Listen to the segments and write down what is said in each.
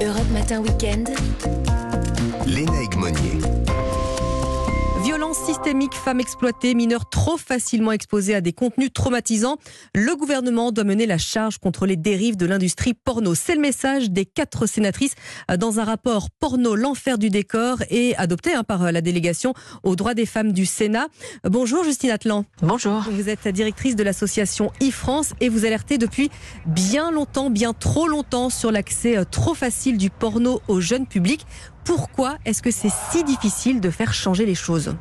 Europe Matin Weekend. Léna Egmonier. Violence systémique, femmes exploitées, mineurs trop facilement exposés à des contenus traumatisants. Le gouvernement doit mener la charge contre les dérives de l'industrie porno. C'est le message des quatre sénatrices dans un rapport porno L'enfer du décor et adopté hein, par la délégation aux droits des femmes du Sénat. Bonjour Justine Atlan. Bonjour. Vous êtes directrice de l'association e-France et vous alertez depuis bien longtemps, bien trop longtemps sur l'accès trop facile du porno au jeune public. Pourquoi est-ce que c'est si difficile de faire changer les choses?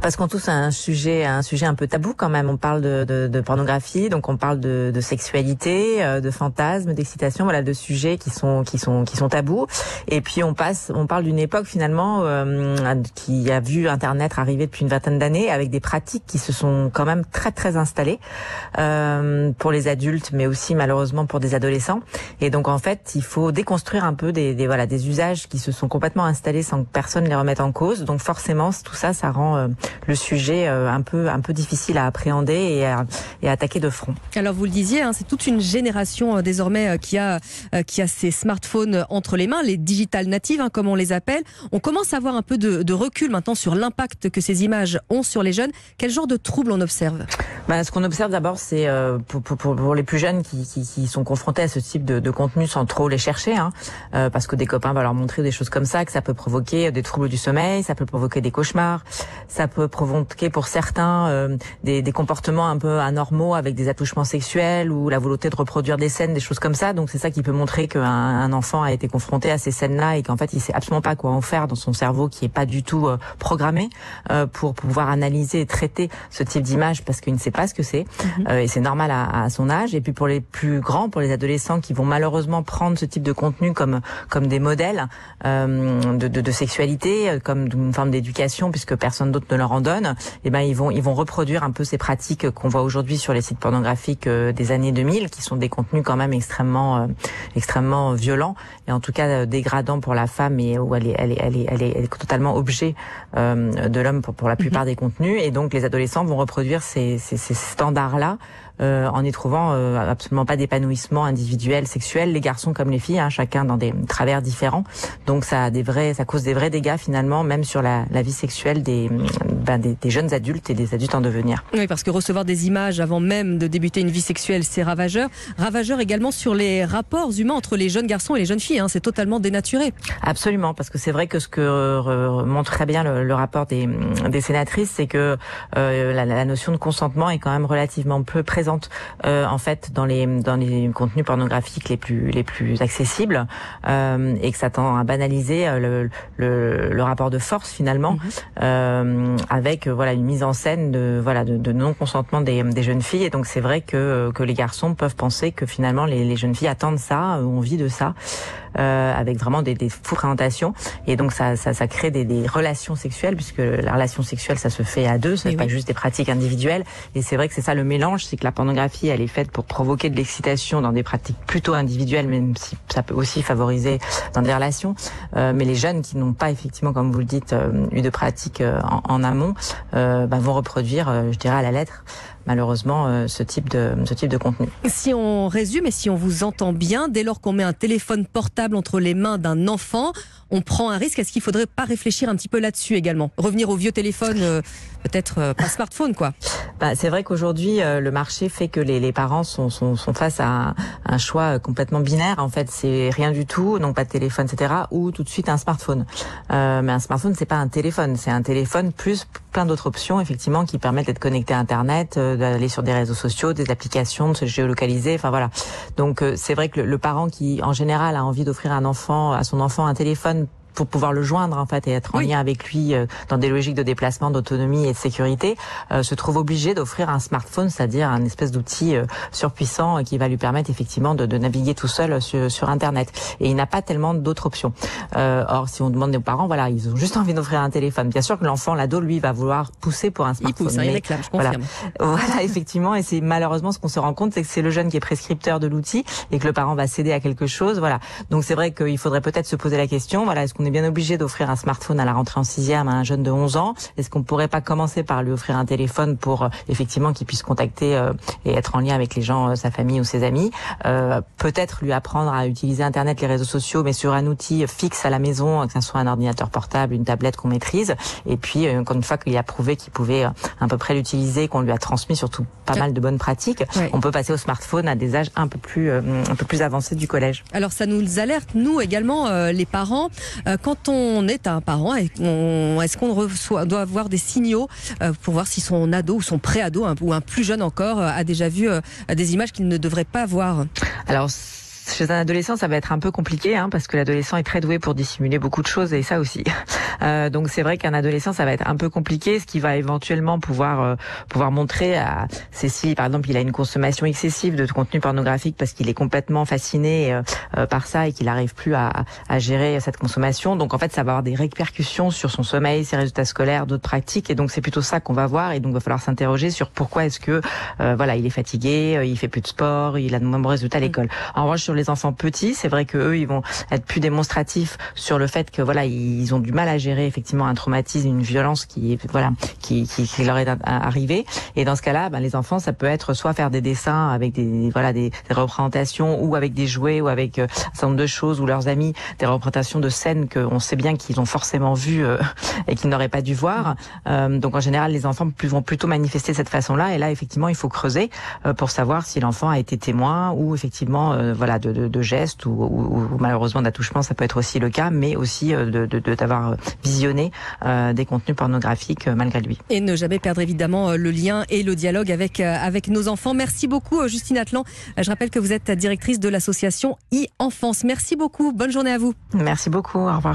Parce qu'on touche à un sujet, un sujet un peu tabou quand même. On parle de, de, de pornographie, donc on parle de, de sexualité, euh, de fantasmes, d'excitation, voilà, de sujets qui sont qui sont qui sont tabous. Et puis on passe, on parle d'une époque finalement euh, qui a vu Internet arriver depuis une vingtaine d'années avec des pratiques qui se sont quand même très très installées euh, pour les adultes, mais aussi malheureusement pour des adolescents. Et donc en fait, il faut déconstruire un peu des, des voilà des usages qui se sont complètement installés sans que personne les remette en cause. Donc forcément, tout ça, ça rend euh, le sujet euh, un peu un peu difficile à appréhender et à, et à attaquer de front. Alors vous le disiez, hein, c'est toute une génération euh, désormais qui a qui a ses smartphones entre les mains, les digital natives hein, comme on les appelle. On commence à avoir un peu de, de recul maintenant sur l'impact que ces images ont sur les jeunes. Quel genre de troubles on observe? Bah, ce qu'on observe d'abord, c'est euh, pour, pour, pour, les plus jeunes qui, qui, qui, sont confrontés à ce type de, de contenu sans trop les chercher, hein, euh, parce que des copains vont leur montrer des choses comme ça, que ça peut provoquer des troubles du sommeil, ça peut provoquer des cauchemars, ça peut provoquer pour certains euh, des, des, comportements un peu anormaux avec des attouchements sexuels ou la volonté de reproduire des scènes, des choses comme ça. Donc c'est ça qui peut montrer qu'un un enfant a été confronté à ces scènes-là et qu'en fait il sait absolument pas quoi en faire dans son cerveau qui est pas du tout euh, programmé euh, pour pouvoir analyser et traiter ce type d'image parce qu'il ne sait pas ce que c'est mhm. et c'est normal à, à, son âge. Et puis pour les plus grands, pour les adolescents qui vont malheureusement prendre ce type de contenu comme comme des modèles de, de, de, sexualité, comme une forme d'éducation puisque personne d'autre ne leur en donne, et eh ben ils vont ils vont reproduire un peu ces pratiques qu'on voit aujourd'hui sur les sites pornographiques des années 2000, qui sont des contenus quand même extrêmement extrêmement violents et en tout cas dégradants pour la femme et où elle est elle est elle est elle est, elle est totalement objet de l'homme pour, pour la plupart mhm. des contenus. Et donc les adolescents vont reproduire ces, ces, ces standards là euh, en y trouvant euh, absolument pas d'épanouissement individuel, sexuel, les garçons comme les filles, hein, chacun dans des travers différents. Donc ça a des vrais, ça cause des vrais dégâts finalement, même sur la, la vie sexuelle des, ben, des, des, jeunes adultes et des adultes en devenir. Oui, parce que recevoir des images avant même de débuter une vie sexuelle, c'est ravageur. Ravageur également sur les rapports humains entre les jeunes garçons et les jeunes filles. Hein, c'est totalement dénaturé. Absolument, parce que c'est vrai que ce que euh, montre très bien le, le rapport des, des sénatrices, c'est que euh, la, la, notion de consentement est quand même relativement peu présente euh, en fait dans les dans les contenus pornographiques les plus les plus accessibles euh, et que ça tend à banaliser euh, le, le, le rapport de force finalement mhm. Euh, avec euh, voilà une mise en scène de voilà de, de non consentement des, des jeunes filles et donc c'est vrai que que les garçons peuvent penser que finalement les, les jeunes filles attendent ça ont envie de ça euh, avec vraiment des, des fréquentations. Et donc ça, ça, ça crée des, des, relations sexuelles, puisque la relation sexuelle, ça se fait à deux, ce n'est pas juste des pratiques individuelles. Et c'est vrai que c'est ça le mélange, c'est que la pornographie, elle est faite pour provoquer de l'excitation dans des pratiques plutôt individuelles, même si ça peut aussi favoriser dans des relations. Euh, mais les jeunes qui n'ont pas effectivement, comme vous le dites, euh, eu de pratiques euh, en, en, amont, euh, bah, vont reproduire, je dirais, à la lettre malheureusement euh, ce type de ce type de contenu. Si on résume et si on vous entend bien, dès lors qu'on met un téléphone portable entre les mains d'un enfant, on prend un risque. Est-ce qu'il faudrait pas réfléchir un petit peu là-dessus également? Revenir au vieux téléphone, euh, peut-être euh, pas smartphone quoi. Bah, c'est vrai qu'aujourd'hui le marché fait que les, les parents sont, sont, sont, face à un, un, choix complètement binaire. En fait, c'est rien du tout, donc pas de téléphone, etc. Ou tout de suite un smartphone. mais un smartphone, c'est pas un téléphone, c'est un téléphone plus plein d'autres options effectivement qui permettent d'être connecté à Internet d'aller sur des réseaux sociaux, des applications, de se géolocaliser. Enfin voilà. Donc euh, c'est vrai que le, le, parent qui en général a envie d'offrir un enfant à son enfant un téléphone pour pouvoir le joindre en fait et être en lien avec lui euh, dans des logiques de déplacement, d'autonomie et de sécurité, euh, se trouve obligé d'offrir un smartphone, c'est-à-dire un espèce d'outil euh, surpuissant qui va lui permettre effectivement de, de naviguer tout seul sur, sur, Internet. Et il n'a pas tellement d'autres options. or, si on demande aux parents, voilà, ils ont juste envie d'offrir un téléphone. Bien sûr que l'enfant, l'ado, lui, va vouloir pousser pour un smartphone. Il pousse, hein, il réclame, je voilà. voilà, effectivement, et c'est malheureusement ce qu'on se rend compte, c'est que c'est le jeune qui est prescripteur de l'outil et que le parent va céder à quelque chose. Voilà. Donc c'est vrai qu'il faudrait peut-être se poser la question, voilà, est-ce qu'on qu'on est bien obligé d'offrir un smartphone à la rentrée en sixième à un jeune de 11 ans Est-ce qu'on pourrait pas commencer par lui offrir un téléphone pour effectivement qu'il puisse contacter et être en lien avec les gens, sa famille ou ses amis Peut-être lui apprendre à utiliser Internet, les réseaux sociaux, mais sur un outil fixe à la maison, que ce soit un ordinateur portable, une tablette qu'on maîtrise. Et puis, une fois qu'il a prouvé qu'il pouvait à peu près l'utiliser, qu'on lui a transmis surtout pas mal de bonnes pratiques, on peut passer au smartphone à des âges un peu plus, un peu plus avancés du collège. Alors ça nous alerte, nous également, les parents. Quand on est un parent, est-ce qu'on doit avoir des signaux pour voir si son ado ou son pré-ado ou un plus jeune encore a déjà vu des images qu'il ne devrait pas voir? Chez un adolescent, ça va être un peu compliqué hein, parce que l'adolescent est très doué pour dissimuler beaucoup de choses et ça aussi. Euh, donc c'est vrai qu'un adolescent, ça va être un peu compliqué. Ce qui va éventuellement pouvoir euh, pouvoir montrer à Cécile, par exemple, il a une consommation excessive de contenu pornographique parce qu'il est complètement fasciné euh, euh par ça et qu'il n'arrive plus à, à, gérer cette consommation. Donc en fait, ça va avoir des répercussions sur son sommeil, ses résultats scolaires, d'autres pratiques. Et donc c'est plutôt ça qu'on va voir. Et donc il va falloir s'interroger sur pourquoi est-ce que voilà, il est fatigué, il fait plus de sport, il a de mauvais résultats à l'école. Les enfants petits, c'est vrai que eux, ils vont être plus démonstratifs sur le fait que voilà, ils ont du mal à gérer effectivement un traumatisme, une violence qui voilà, qui, leur est arrivée. Et dans ce cas-là, ben, les enfants, ça peut être soit faire des dessins avec des voilà des, représentations ou avec des jouets ou avec euh, un certain nombre de choses ou leurs amis, des représentations de scènes qu'on sait bien qu'ils ont forcément vues euh, et qu'ils n'auraient pas dû voir. Euh, donc en général, les enfants vont plutôt manifester cette façon-là. Et là, effectivement, il faut creuser pour savoir si l'enfant a été témoin ou effectivement voilà de, de, de gestes ou, ou, ou malheureusement d'attouchement, ça peut être aussi le cas, mais aussi de d'avoir de, visionné des contenus pornographiques malgré lui. Et ne jamais perdre évidemment le lien et le dialogue avec avec nos enfants. Merci beaucoup, Justine Atlan. Je rappelle que vous êtes directrice de l'association e-Enfance. Merci beaucoup. Bonne journée à vous. Merci beaucoup. Au revoir.